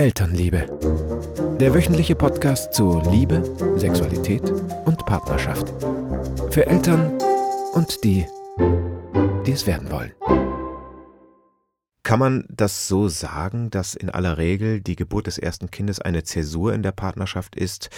Elternliebe. Der wöchentliche Podcast zu Liebe, Sexualität und Partnerschaft. Für Eltern und die, die es werden wollen. Kann man das so sagen, dass in aller Regel die Geburt des ersten Kindes eine Zäsur in der Partnerschaft ist,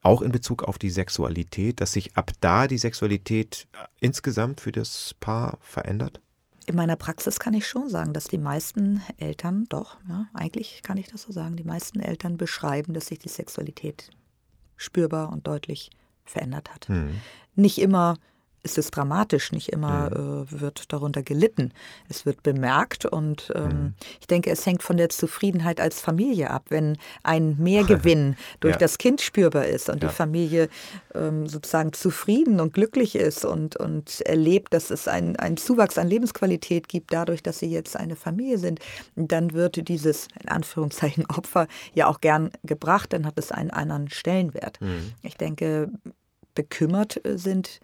auch in Bezug auf die Sexualität, dass sich ab da die Sexualität insgesamt für das Paar verändert? In meiner Praxis kann ich schon sagen, dass die meisten Eltern, doch, ja, eigentlich kann ich das so sagen, die meisten Eltern beschreiben, dass sich die Sexualität spürbar und deutlich verändert hat. Mhm. Nicht immer ist es dramatisch, nicht immer mhm. äh, wird darunter gelitten. Es wird bemerkt und ähm, mhm. ich denke, es hängt von der Zufriedenheit als Familie ab. Wenn ein Mehrgewinn durch ja. das Kind spürbar ist und ja. die Familie ähm, sozusagen zufrieden und glücklich ist und, und erlebt, dass es einen Zuwachs an Lebensqualität gibt, dadurch, dass sie jetzt eine Familie sind, dann wird dieses, in Anführungszeichen, Opfer ja auch gern gebracht, dann hat es einen anderen Stellenwert. Mhm. Ich denke, bekümmert äh, sind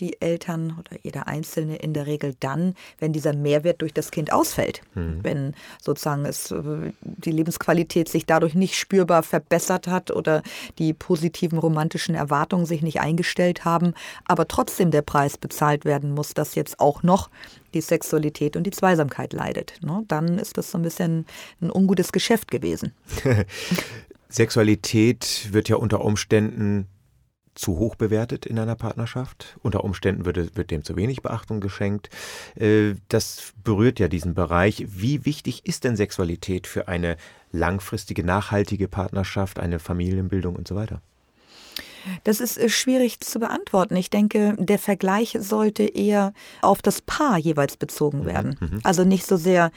die Eltern oder jeder Einzelne in der Regel dann, wenn dieser Mehrwert durch das Kind ausfällt. Mhm. Wenn sozusagen es, äh, die Lebensqualität sich dadurch nicht spürbar verbessert hat oder die positiven romantischen Erwartungen sich nicht eingestellt haben, aber trotzdem der Preis bezahlt werden muss, dass jetzt auch noch die Sexualität und die Zweisamkeit leidet. Ne? Dann ist das so ein bisschen ein ungutes Geschäft gewesen. Sexualität wird ja unter Umständen zu hoch bewertet in einer Partnerschaft. Unter Umständen wird, wird dem zu wenig Beachtung geschenkt. Äh, das berührt ja diesen Bereich. Wie wichtig ist denn Sexualität für eine langfristige, nachhaltige Partnerschaft, eine Familienbildung und so weiter? Das ist äh, schwierig zu beantworten. Ich denke, der Vergleich sollte eher auf das Paar jeweils bezogen mhm, werden. Mhm. Also nicht so sehr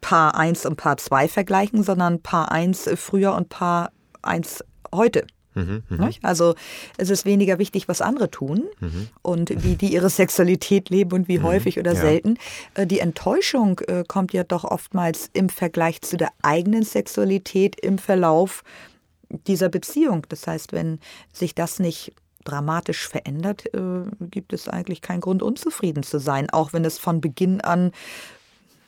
Paar 1 und Paar 2 vergleichen, sondern Paar 1 früher und Paar 1 heute. Mhm, mhm, also es ist weniger wichtig, was andere tun mhm. und wie die ihre Sexualität leben und wie mhm. häufig oder ja. selten. Äh, die Enttäuschung äh, kommt ja doch oftmals im Vergleich zu der eigenen Sexualität im Verlauf dieser Beziehung. Das heißt, wenn sich das nicht dramatisch verändert, äh, gibt es eigentlich keinen Grund, unzufrieden zu sein, auch wenn es von Beginn an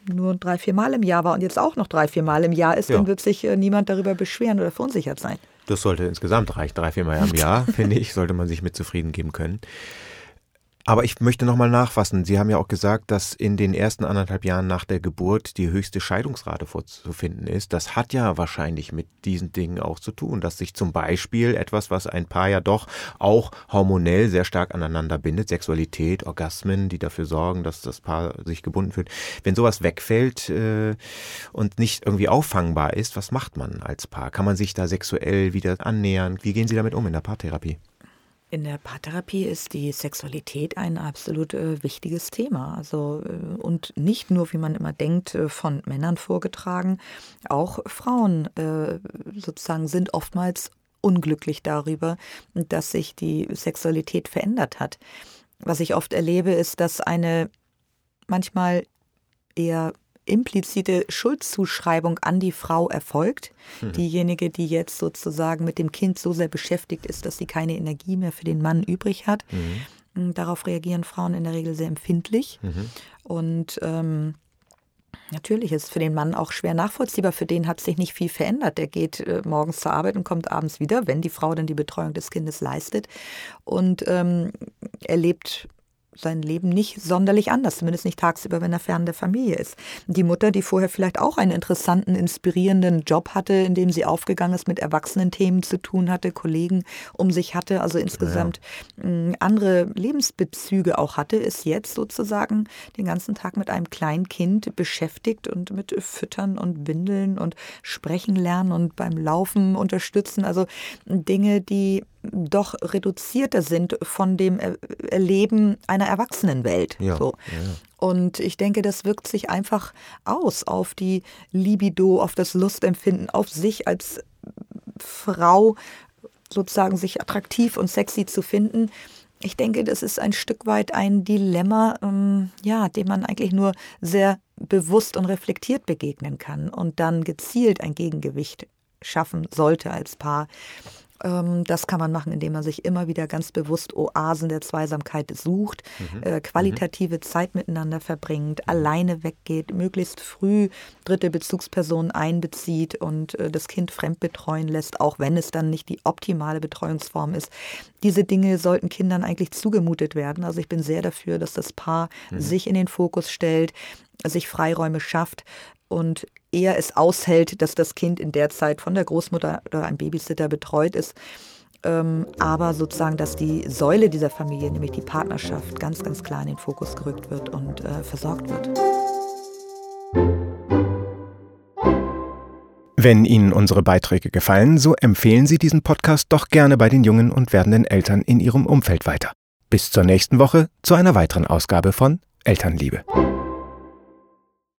nur drei, vier Mal im Jahr war und jetzt auch noch drei, vier Mal im Jahr ist, ja. dann wird sich niemand darüber beschweren oder verunsichert sein. Das sollte insgesamt reichen. Drei, vier Mal im Jahr, finde ich, sollte man sich mit zufrieden geben können. Aber ich möchte nochmal nachfassen. Sie haben ja auch gesagt, dass in den ersten anderthalb Jahren nach der Geburt die höchste Scheidungsrate vorzufinden ist. Das hat ja wahrscheinlich mit diesen Dingen auch zu tun, dass sich zum Beispiel etwas, was ein Paar ja doch auch hormonell sehr stark aneinander bindet, Sexualität, Orgasmen, die dafür sorgen, dass das Paar sich gebunden fühlt. Wenn sowas wegfällt äh, und nicht irgendwie auffangbar ist, was macht man als Paar? Kann man sich da sexuell wieder annähern? Wie gehen Sie damit um in der Paartherapie? In der Paartherapie ist die Sexualität ein absolut äh, wichtiges Thema. Also, äh, und nicht nur, wie man immer denkt, äh, von Männern vorgetragen. Auch Frauen äh, sozusagen sind oftmals unglücklich darüber, dass sich die Sexualität verändert hat. Was ich oft erlebe, ist, dass eine manchmal eher implizite Schuldzuschreibung an die Frau erfolgt. Mhm. Diejenige, die jetzt sozusagen mit dem Kind so sehr beschäftigt ist, dass sie keine Energie mehr für den Mann übrig hat. Mhm. Darauf reagieren Frauen in der Regel sehr empfindlich. Mhm. Und ähm, Natürlich ist es für den Mann auch schwer nachvollziehbar. Für den hat sich nicht viel verändert. Der geht äh, morgens zur Arbeit und kommt abends wieder, wenn die Frau dann die Betreuung des Kindes leistet. Und ähm, erlebt sein Leben nicht sonderlich anders, zumindest nicht tagsüber, wenn er fern der Familie ist. Die Mutter, die vorher vielleicht auch einen interessanten, inspirierenden Job hatte, in dem sie aufgegangen ist, mit erwachsenen Themen zu tun hatte, Kollegen um sich hatte, also insgesamt ja. Mm, andere Lebensbezüge auch hatte, ist jetzt sozusagen den ganzen Tag mit einem kleinen Kind beschäftigt und mit Füttern und Windeln und sprechen lernen und beim Laufen unterstützen. Also Dinge, die doch reduzierter sind von dem Erleben einer Erwachsenenwelt. Ja, so. Ja. Und ich denke, das wirkt sich einfach aus auf die Libido, auf das Lustempfinden, auf sich als Frau sozusagen sich attraktiv und sexy zu finden. Ich denke, das ist ein Stück weit ein Dilemma, ähm, ja, dem man eigentlich nur sehr bewusst und reflektiert begegnen kann und dann gezielt ein Gegengewicht schaffen sollte als Paar das kann man machen, indem man sich immer wieder ganz bewusst Oasen der Zweisamkeit sucht, mhm. Äh, qualitative mhm. Zeit miteinander verbringt, alleine weggeht, möglichst früh dritte Bezugspersonen einbezieht und äh, das Kind fremd betreuen lässt, auch wenn es dann nicht die optimale Betreuungsform ist. Diese Dinge sollten Kindern eigentlich zugemutet werden. Also ich bin sehr dafür, dass das Paar mhm. sich in den Fokus stellt, sich Freiräume schafft und eher es aushält, dass das Kind in der Zeit von der Großmutter oder einem Babysitter betreut ist. Ähm, aber sozusagen, dass die Säule dieser Familie, nämlich die Partnerschaft, ganz, ganz klar in den Fokus gerückt wird und äh, versorgt wird. Wenn Ihnen unsere Beiträge gefallen, so empfehlen Sie diesen Podcast doch gerne bei den jungen und werdenden Eltern in Ihrem Umfeld weiter. Bis zur nächsten Woche zu einer weiteren Ausgabe von Elternliebe.